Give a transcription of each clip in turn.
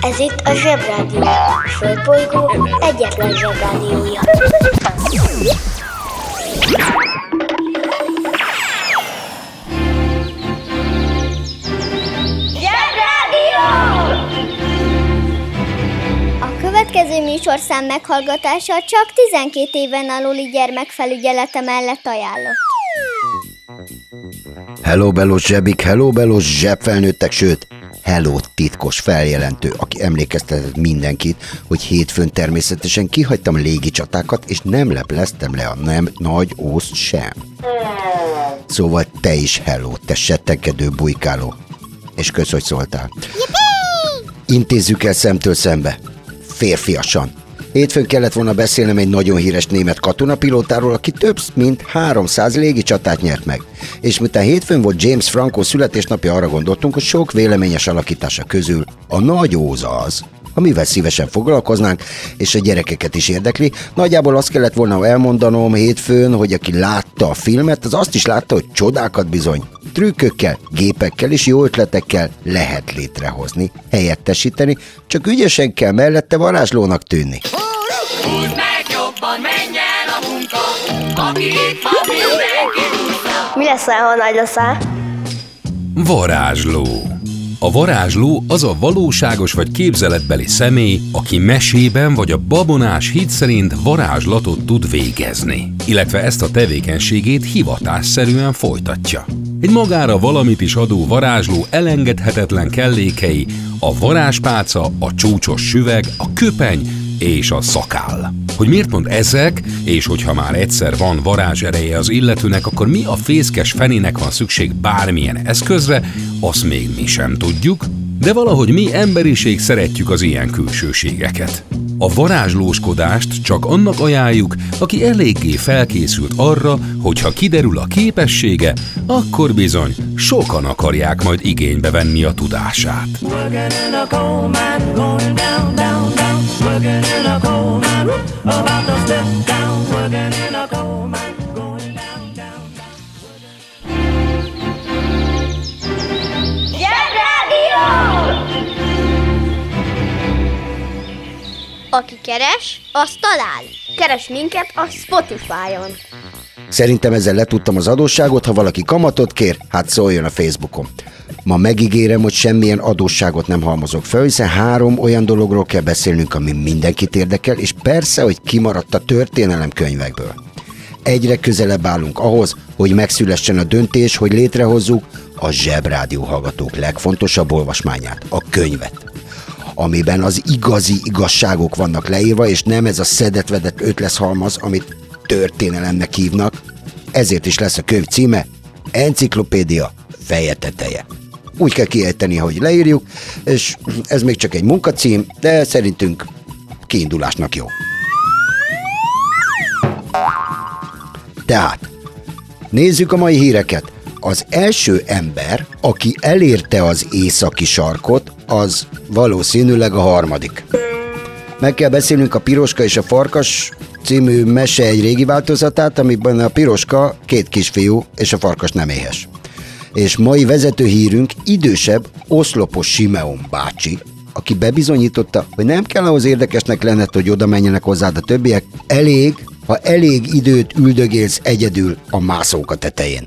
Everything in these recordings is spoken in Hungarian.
Ez itt a Zsebrádió. A Földbolygó egyetlen Zsebrádiója. Zsebrádió! A következő műsorszám meghallgatása csak 12 éven aluli gyermekfelügyelete mellett ajánlott. Hello Belos zsebik, hello Belos zsebfelnőttek, sőt, hello titkos feljelentő, aki emlékeztetett mindenkit, hogy hétfőn természetesen kihagytam légi csatákat, és nem lepleztem le a nem nagy ószt sem. Szóval te is hello, te settenkedő bujkáló. És kösz, hogy szóltál. Intézzük el szemtől szembe. Férfiasan. Hétfőn kellett volna beszélnem egy nagyon híres német katonapilótáról, aki több mint 300 légi csatát nyert meg. És miután hétfőn volt James Franco születésnapja, arra gondoltunk, hogy sok véleményes alakítása közül a nagy óza az, amivel szívesen foglalkoznánk, és a gyerekeket is érdekli. Nagyjából azt kellett volna elmondanom hétfőn, hogy aki látta a filmet, az azt is látta, hogy csodákat bizony trükkökkel, gépekkel és jó ötletekkel lehet létrehozni, helyettesíteni, csak ügyesen kell mellette varázslónak tűnni. Húzd meg jobban, menj el a munka, aki itt van, mindenki húzza. Mi leszel, ha nagy leszel? Varázsló. A varázsló az a valóságos vagy képzeletbeli személy, aki mesében vagy a babonás hit szerint varázslatot tud végezni, illetve ezt a tevékenységét hivatásszerűen folytatja. Egy magára valamit is adó varázsló elengedhetetlen kellékei a varázspálca, a csúcsos süveg, a köpeny és a szakáll. Hogy miért pont ezek, és hogyha már egyszer van varázsereje az illetőnek, akkor mi a fészkes fenének van szükség bármilyen eszközre, azt még mi sem tudjuk, de valahogy mi emberiség szeretjük az ilyen külsőségeket. A varázslóskodást csak annak ajánljuk, aki eléggé felkészült arra, hogy ha kiderül a képessége, akkor bizony sokan akarják majd igénybe venni a tudását. Working down, down, Aki keres, az talál. Keres minket a Spotify-on. Szerintem ezzel letudtam az adósságot, ha valaki kamatot kér, hát szóljon a Facebookon. Ma megígérem, hogy semmilyen adósságot nem halmozok fel, hiszen három olyan dologról kell beszélnünk, ami mindenkit érdekel, és persze, hogy kimaradt a történelem könyvekből. Egyre közelebb állunk ahhoz, hogy megszülessen a döntés, hogy létrehozzuk a Zsebrádió hallgatók legfontosabb olvasmányát, a könyvet amiben az igazi igazságok vannak leírva, és nem ez a szedetvedett ötleszhalmaz, amit történelemnek hívnak. Ezért is lesz a könyv címe Enciklopédia feje teteje. Úgy kell kiejteni, hogy leírjuk, és ez még csak egy munkacím, de szerintünk kiindulásnak jó. Tehát, nézzük a mai híreket. Az első ember, aki elérte az északi sarkot, az valószínűleg a harmadik. Meg kell beszélnünk a Piroska és a Farkas című mese egy régi változatát, amiben a Piroska két kisfiú, és a Farkas nem éhes. És mai vezető hírünk idősebb oszlopos Simeon bácsi, aki bebizonyította, hogy nem kell ahhoz érdekesnek lenned, hogy oda menjenek hozzád a többiek, elég, ha elég időt üldögélsz egyedül a mászóka tetején.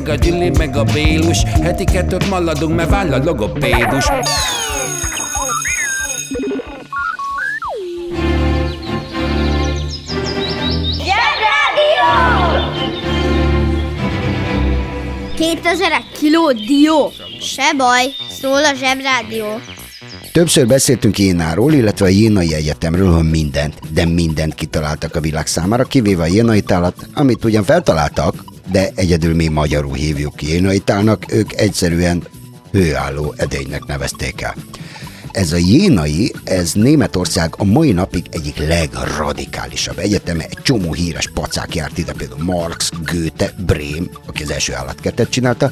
meg a gyüli, meg a bélus Heti kettőt malladunk, mert váll a logopédus Kétezerek kiló dió. Se baj, szól a zsebrádió. Többször beszéltünk Jénáról, illetve a Jénai Egyetemről, hogy mindent, de mindent kitaláltak a világ számára, kivéve a Jénai tálat, amit ugyan feltaláltak, de egyedül mi magyarul hívjuk Jénai tálnak, ők egyszerűen hőálló edénynek nevezték el. Ez a Jénai, ez Németország a mai napig egyik legradikálisabb egyeteme, egy csomó híres pacák járt ide, például Marx, Goethe, Brehm, aki az első állatkertet csinálta,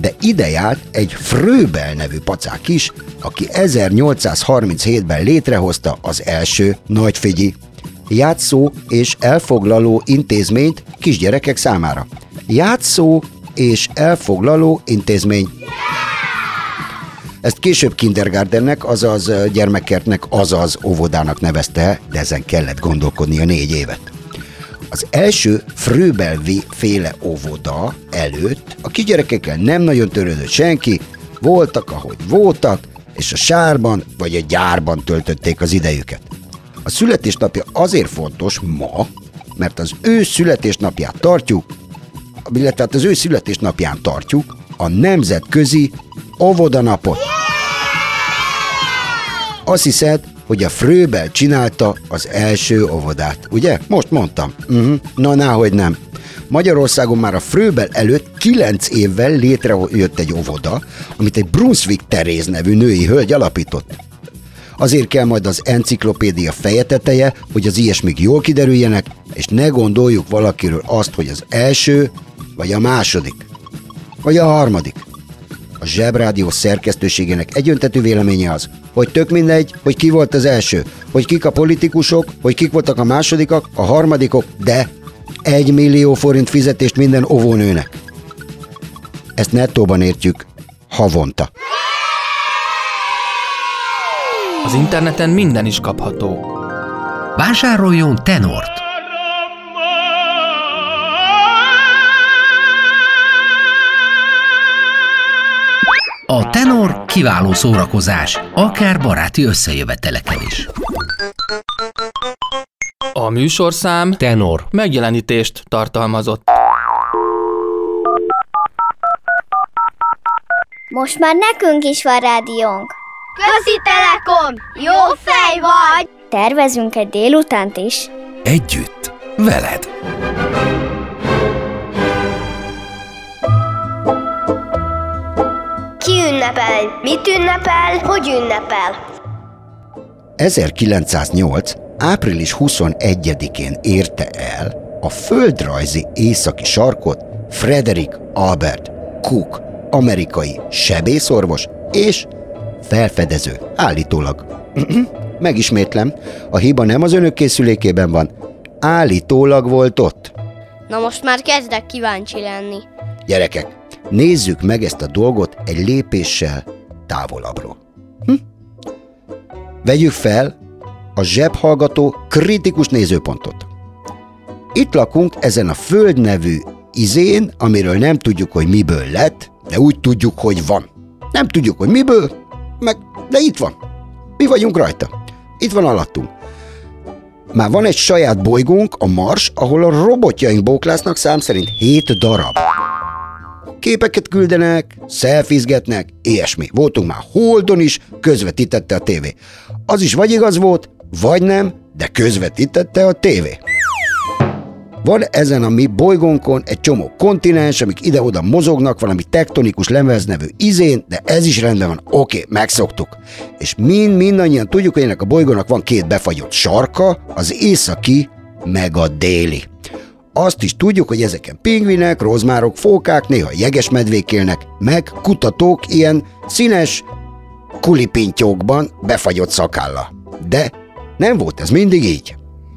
de ide járt egy Fröbel nevű pacák is, aki 1837-ben létrehozta az első nagyfigyi játszó és elfoglaló intézményt kisgyerekek számára. Játszó és elfoglaló intézmény. Ezt később kindergartennek, azaz gyermekkertnek, azaz óvodának nevezte, de ezen kellett gondolkodnia négy évet. Az első Fröbelvi féle óvoda előtt a kisgyerekekkel nem nagyon törődött senki, voltak, ahogy voltak, és a sárban vagy a gyárban töltötték az idejüket. A születésnapja azért fontos ma, mert az ő születésnapját tartjuk, illetve hát az ő születésnapján tartjuk a nemzetközi óvodanapot. Azt hiszed, hogy a Fröbel csinálta az első óvodát, ugye? Most mondtam. Uh-huh. Na, náhogy nem. Magyarországon már a Fröbel előtt 9 évvel létrejött egy óvoda, amit egy Brunswick Teréz nevű női hölgy alapított. Azért kell majd az enciklopédia feje teteje, hogy az ilyesmik jól kiderüljenek, és ne gondoljuk valakiről azt, hogy az első, vagy a második, vagy a harmadik. A Zsebrádió szerkesztőségének egyöntetű véleménye az, hogy tök mindegy, hogy ki volt az első, hogy kik a politikusok, hogy kik voltak a másodikak, a harmadikok, de egy millió forint fizetést minden óvónőnek. Ezt nettóban értjük havonta. Az interneten minden is kapható. Vásároljon Tenort! A Tenor kiváló szórakozás, akár baráti összejöveteleken is. A műsorszám Tenor. megjelenítést tartalmazott. Most már nekünk is van rádiónk. Közi Telekom! Jó fej vagy! Tervezünk egy délutánt is. Együtt, veled. Ünnepel? Mit ünnepel? Hogy ünnepel? 1908. április 21-én érte el a földrajzi északi sarkot Frederick Albert Cook, amerikai sebészorvos és felfedező, állítólag. Megismétlem, a hiba nem az önök készülékében van, állítólag volt ott. Na most már kezdek kíváncsi lenni. Gyerekek, nézzük meg ezt a dolgot egy lépéssel távolabbról. Hm? Vegyük fel a zsebhallgató kritikus nézőpontot. Itt lakunk ezen a Föld nevű izén, amiről nem tudjuk, hogy miből lett, de úgy tudjuk, hogy van. Nem tudjuk, hogy miből, meg, de itt van. Mi vagyunk rajta. Itt van alattunk. Már van egy saját bolygónk, a Mars, ahol a robotjaink bóklásznak szám szerint 7 darab. Képeket küldenek, szelfizgetnek, ilyesmi. Voltunk már Holdon is, közvetítette a tévé. Az is vagy igaz volt, vagy nem, de közvetítette a tévé. Van ezen a mi bolygónkon egy csomó kontinens, amik ide-oda mozognak valami tektonikus lemez nevű izén, de ez is rendben van, oké, megszoktuk. És mind mindannyian tudjuk, hogy ennek a bolygónak van két befagyott sarka, az északi, meg a déli. Azt is tudjuk, hogy ezeken pingvinek, rozmárok, fókák, néha jegesmedvék élnek, meg kutatók ilyen színes kulipintyókban befagyott szakálla. De nem volt ez mindig így.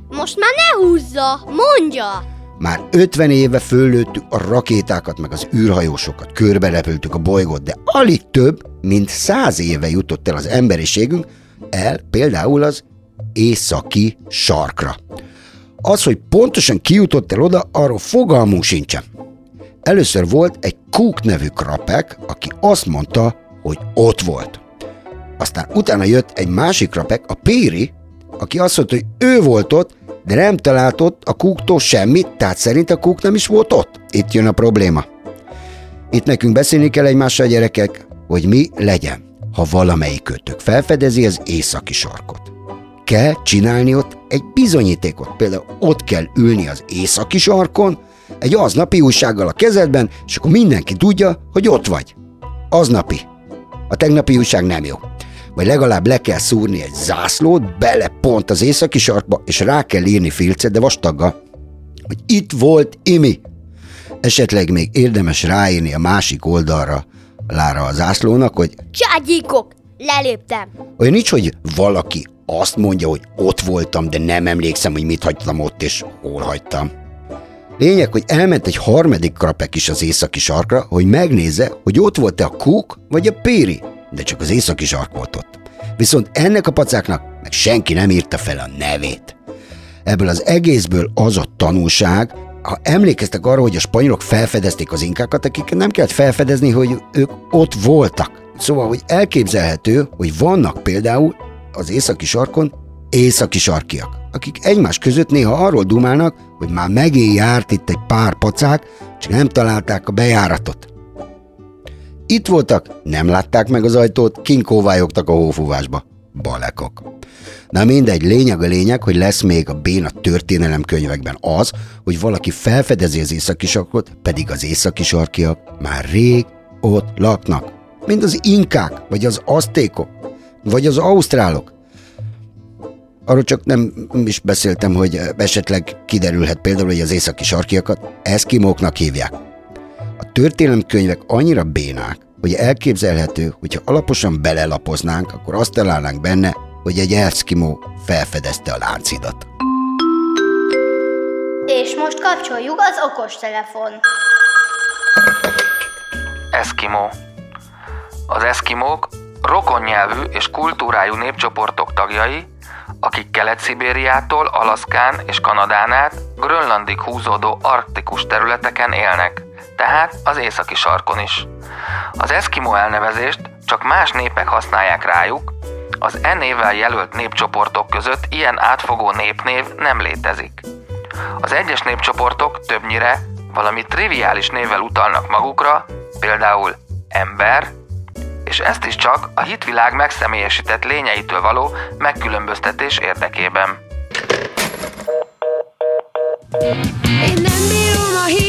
Most már ne húzza, mondja! Már 50 éve föllőttük a rakétákat, meg az űrhajósokat, körberepültük a bolygót, de alig több, mint száz éve jutott el az emberiségünk el például az északi sarkra. Az, hogy pontosan ki jutott el oda, arról fogalmunk sincsen. Először volt egy Cook nevű krapek, aki azt mondta, hogy ott volt. Aztán utána jött egy másik krapek, a Péri, aki azt mondta, hogy ő volt ott, de nem talált ott a kúktól semmit, tehát szerint a kúk nem is volt ott. Itt jön a probléma. Itt nekünk beszélni kell egymással gyerekek, hogy mi legyen, ha valamelyik kötök felfedezi az északi sarkot. Kell csinálni ott egy bizonyítékot, például ott kell ülni az északi sarkon, egy aznapi újsággal a kezedben, és akkor mindenki tudja, hogy ott vagy. Aznapi. A tegnapi újság nem jó. Vagy legalább le kell szúrni egy zászlót, bele pont az északi sarkba, és rá kell írni filcet, de vastagga, hogy itt volt Imi. Esetleg még érdemes ráírni a másik oldalra, lára a zászlónak, hogy Cságyikok! Leléptem! olyan nincs, hogy valaki azt mondja, hogy ott voltam, de nem emlékszem, hogy mit hagytam ott, és hol hagytam. Lényeg, hogy elment egy harmadik krapek is az északi sarkra, hogy megnézze, hogy ott volt-e a kúk vagy a péri, de csak az északi sark volt ott. Viszont ennek a pacáknak meg senki nem írta fel a nevét. Ebből az egészből az a tanulság, ha emlékeztek arra, hogy a spanyolok felfedezték az inkákat, akik nem kellett felfedezni, hogy ők ott voltak. Szóval, hogy elképzelhető, hogy vannak például az északi sarkon északi sarkiak, akik egymás között néha arról dumálnak, hogy már megé járt itt egy pár pacák, csak nem találták a bejáratot. Itt voltak, nem látták meg az ajtót, kinkóvályogtak a hófúvásba. Balekok. Na mindegy, lényeg a lényeg, hogy lesz még a béna történelemkönyvekben az, hogy valaki felfedezi az északi sarkot, pedig az északi sarkiak már rég ott laknak. Mint az inkák, vagy az aztékok, vagy az ausztrálok. Arról csak nem is beszéltem, hogy esetleg kiderülhet például, hogy az északi sarkiakat eszkimóknak hívják. A történelemkönyvek annyira bénák, hogy elképzelhető, hogyha alaposan belelapoznánk, akkor azt találnánk benne, hogy egy eszkimó felfedezte a láncidat. És most kapcsoljuk az okostelefon. Eszkimó. Az eszkimók rokonnyelvű és kultúrájú népcsoportok tagjai, akik Kelet-Szibériától, Alaszkán és Kanadán át Grönlandig húzódó arktikus területeken élnek, tehát az északi sarkon is. Az eszkimó elnevezést csak más népek használják rájuk, az e jelölt népcsoportok között ilyen átfogó népnév nem létezik. Az egyes népcsoportok többnyire valami triviális névvel utalnak magukra, például ember, és ezt is csak a hitvilág megszemélyesített lényeitől való megkülönböztetés érdekében. Én nem bírom a hideget,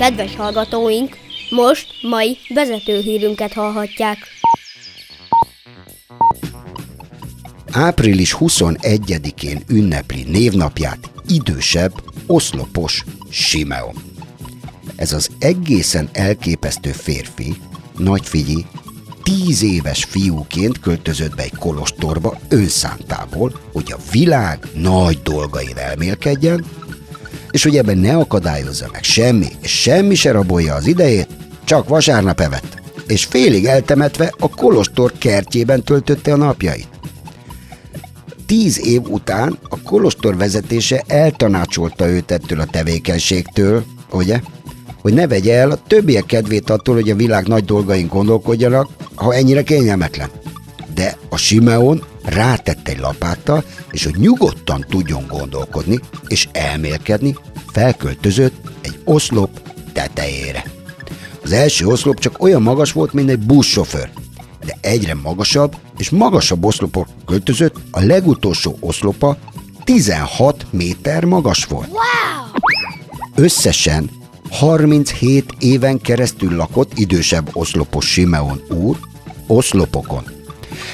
Kedves hallgatóink, most mai vezetőhírünket hallhatják. Április 21-én ünnepli névnapját idősebb, oszlopos Simeon. Ez az egészen elképesztő férfi, nagyfigyi, tíz éves fiúként költözött be egy kolostorba önszántából, hogy a világ nagy dolgain elmélkedjen, és hogy ebben ne akadályozza meg semmi, és semmi se rabolja az idejét, csak vasárnap evett, és félig eltemetve a kolostor kertjében töltötte a napjait. Tíz év után a kolostor vezetése eltanácsolta őt ettől a tevékenységtől, ugye? Hogy ne vegye el a többiek kedvét attól, hogy a világ nagy dolgain gondolkodjanak, ha ennyire kényelmetlen. De a Simeon rátette egy lapáttal, és hogy nyugodtan tudjon gondolkodni és elmélkedni, felköltözött egy oszlop tetejére. Az első oszlop csak olyan magas volt, mint egy buszsofőr, de egyre magasabb és magasabb oszlopok költözött, a legutolsó oszlopa 16 méter magas volt. Wow! Összesen 37 éven keresztül lakott idősebb oszlopos Simeon úr oszlopokon.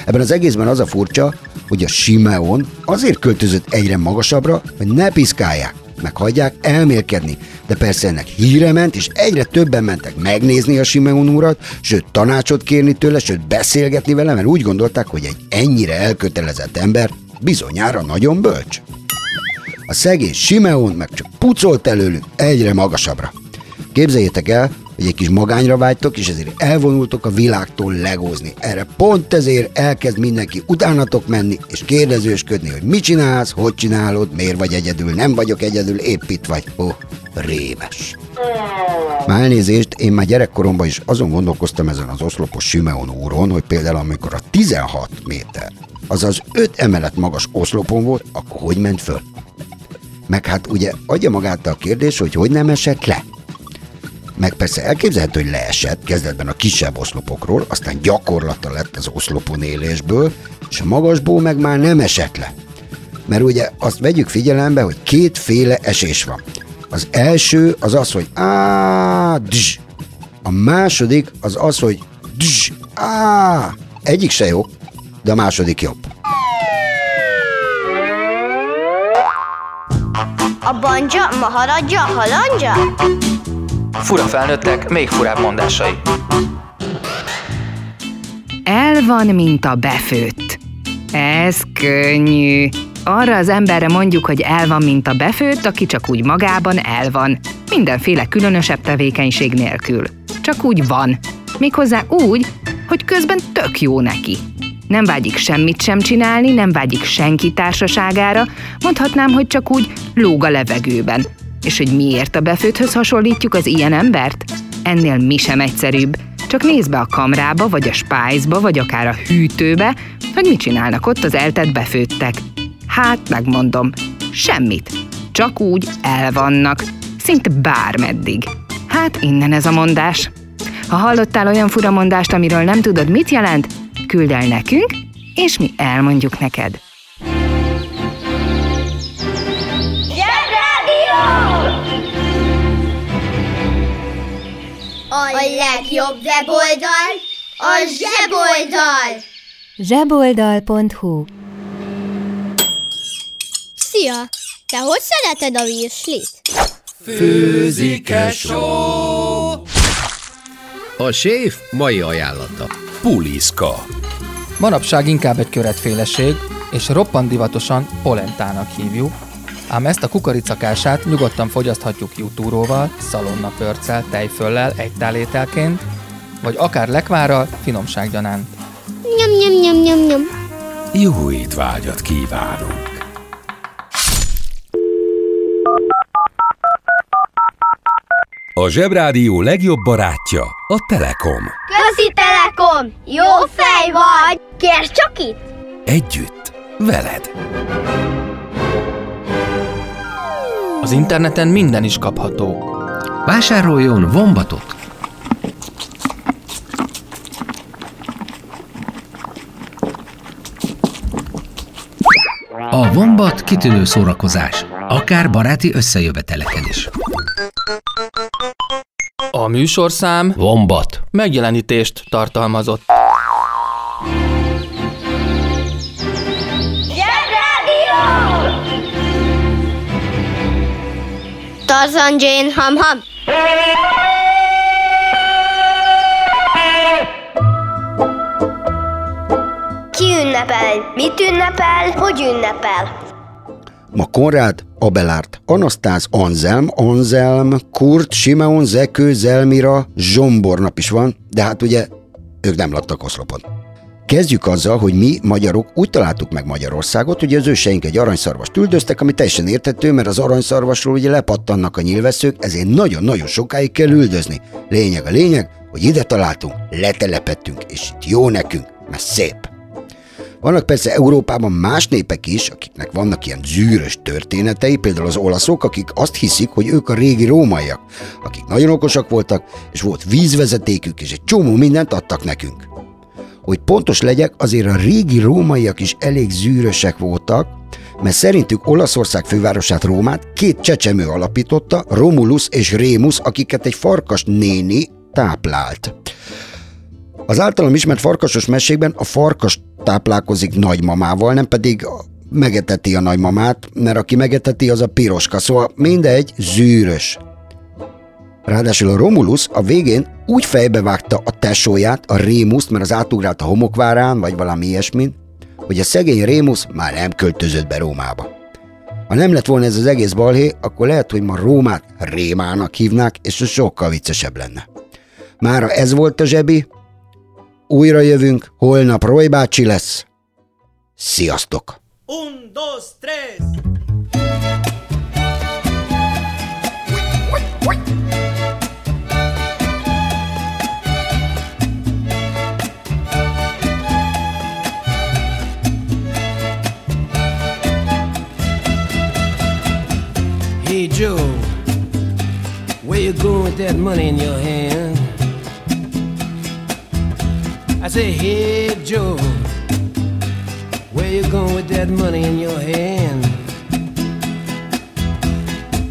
Ebben az egészben az a furcsa, hogy a Simeon azért költözött egyre magasabbra, hogy ne piszkálják, meg hagyják elmélkedni. De persze ennek híre ment, és egyre többen mentek megnézni a Simeon urat, sőt tanácsot kérni tőle, sőt beszélgetni vele, mert úgy gondolták, hogy egy ennyire elkötelezett ember bizonyára nagyon bölcs. A szegény Simeon meg csak pucolt előlük egyre magasabbra. Képzeljétek el, hogy egy kis magányra vágytok, és ezért elvonultok a világtól legózni. Erre pont ezért elkezd mindenki utánatok menni, és kérdezősködni, hogy mit csinálsz, hogy csinálod, miért vagy egyedül, nem vagyok egyedül, épp itt vagy. Ó, oh, rémes. Már elnézést, én már gyerekkoromban is azon gondolkoztam ezen az oszlopos Simeon úron, hogy például amikor a 16 méter, azaz 5 emelet magas oszlopon volt, akkor hogy ment föl? Meg hát ugye adja magát a kérdés, hogy hogy nem esett le. Meg persze elképzelhető, hogy leesett kezdetben a kisebb oszlopokról, aztán gyakorlata lett az oszlopon élésből, és a magasból meg már nem esett le. Mert ugye azt vegyük figyelembe, hogy kétféle esés van. Az első az az, hogy á, dzs. A második az az, hogy dzs, á. Egyik se jó, de a második jobb. A banja, maharadja, halandja? Fura felnőttek, még furább mondásai. El van, mint a befőtt. Ez könnyű. Arra az emberre mondjuk, hogy el van, mint a befőtt, aki csak úgy magában el van. Mindenféle különösebb tevékenység nélkül. Csak úgy van. Méghozzá úgy, hogy közben tök jó neki. Nem vágyik semmit sem csinálni, nem vágyik senki társaságára, mondhatnám, hogy csak úgy lóg a levegőben. És hogy miért a befőthöz hasonlítjuk az ilyen embert? Ennél mi sem egyszerűbb. Csak nézd be a kamrába, vagy a spájzba, vagy akár a hűtőbe, hogy mit csinálnak ott az eltett befőttek. Hát, megmondom, semmit. Csak úgy elvannak. Szinte bármeddig. Hát innen ez a mondás. Ha hallottál olyan furamondást, amiről nem tudod, mit jelent, küld el nekünk, és mi elmondjuk neked. A legjobb weboldal a zseboldal! zseboldal.hu Szia! Te hogy szereted a virslit? Főzik-e só? A séf mai ajánlata. Puliszka. Manapság inkább egy köretféleség, és roppant divatosan polentának hívjuk, ám ezt a kukoricakását nyugodtan fogyaszthatjuk jutúróval, szalonnapörccel, tejföllel, egy tálételként, vagy akár lekvárral, finomsággyanánt. Nyom, nyom, nyom, nyom, nyom. Jó étvágyat kívánunk! A Zsebrádió legjobb barátja a Telekom. Közi Telekom! Jó fej vagy! Kérd csak itt! Együtt, veled. Az interneten minden is kapható. Vásároljon Vombatot! A Vombat kitűnő szórakozás, akár baráti összejöveteleken is. A műsorszám Vombat. megjelenítést tartalmazott. Tarzan Jane Ham Ham. Ki ünnepel? Mit ünnepel? Hogy ünnepel? Ma Konrád, Abelard, Anasztáz, Anzelm, Anzelm, Kurt, Simeon, Zekő, Zelmira, Zsombor nap is van, de hát ugye ők nem laktak oszlopon. Kezdjük azzal, hogy mi, magyarok, úgy találtuk meg Magyarországot, hogy az őseink egy aranyszarvast üldöztek, ami teljesen értető, mert az aranyszarvasról ugye lepattannak a nyilvesszők, ezért nagyon-nagyon sokáig kell üldözni. Lényeg a lényeg, hogy ide találtunk, letelepettünk, és itt jó nekünk, mert szép. Vannak persze Európában más népek is, akiknek vannak ilyen zűrös történetei, például az olaszok, akik azt hiszik, hogy ők a régi rómaiak, akik nagyon okosak voltak, és volt vízvezetékük, és egy csomó mindent adtak nekünk. Hogy pontos legyek, azért a régi rómaiak is elég zűrösek voltak, mert szerintük Olaszország fővárosát Rómát két csecsemő alapította, Romulus és Rémus, akiket egy farkas néni táplált. Az általam ismert farkasos mesékben a farkas táplálkozik nagymamával, nem pedig megeteti a nagymamát, mert aki megeteti, az a piroska, szóval mindegy, zűrös. Ráadásul a Romulus a végén úgy fejbevágta a tesóját, a Rémuszt, mert az átugrált a homokvárán, vagy valami ilyesmin, hogy a szegény Rémus már nem költözött be Rómába. Ha nem lett volna ez az egész balhé, akkor lehet, hogy ma Rómát Rémának hívnák, és az sokkal viccesebb lenne. Mára ez volt a zsebi, újra jövünk, holnap Roy bácsi lesz. Sziasztok! Un, dos, tres. Hey Joe, where you going with that money in your hand? I say, hey Joe, where you going with that money in your hand?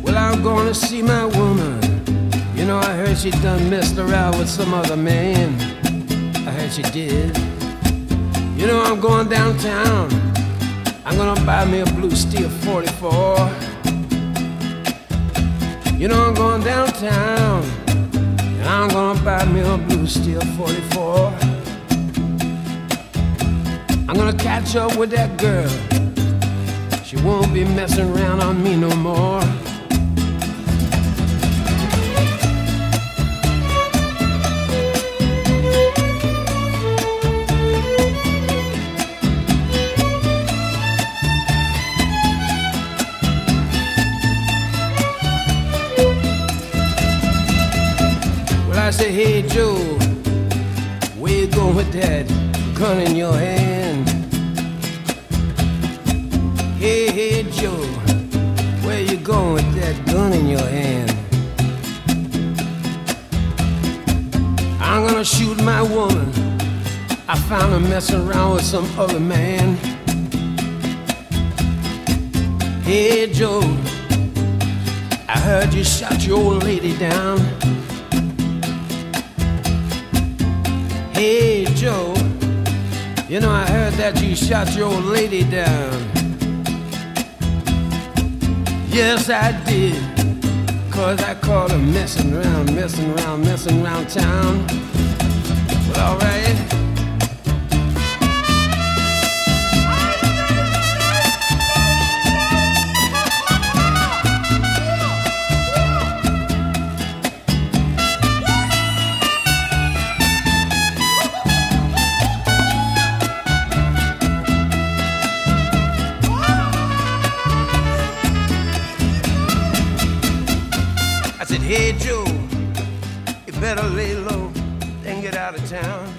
Well, I'm to see my woman. You know, I heard she done messed around with some other man. I heard she did. You know, I'm going downtown. I'm gonna buy me a blue steel 44. You know I'm going downtown and I'm gonna buy me a blue steel 44. I'm gonna catch up with that girl. She won't be messing around on me no more. Say, hey Joe, where you going with that gun in your hand? Hey, hey Joe, where you going with that gun in your hand? I'm gonna shoot my woman. I found her messing around with some other man. Hey Joe, I heard you shot your old lady down. Hey Joe, you know I heard that you shot your old lady down. Yes, I did. Cause I caught her messing around, messing around, messing around town. Well, alright. Hey Joe, you better lay low and get out of town.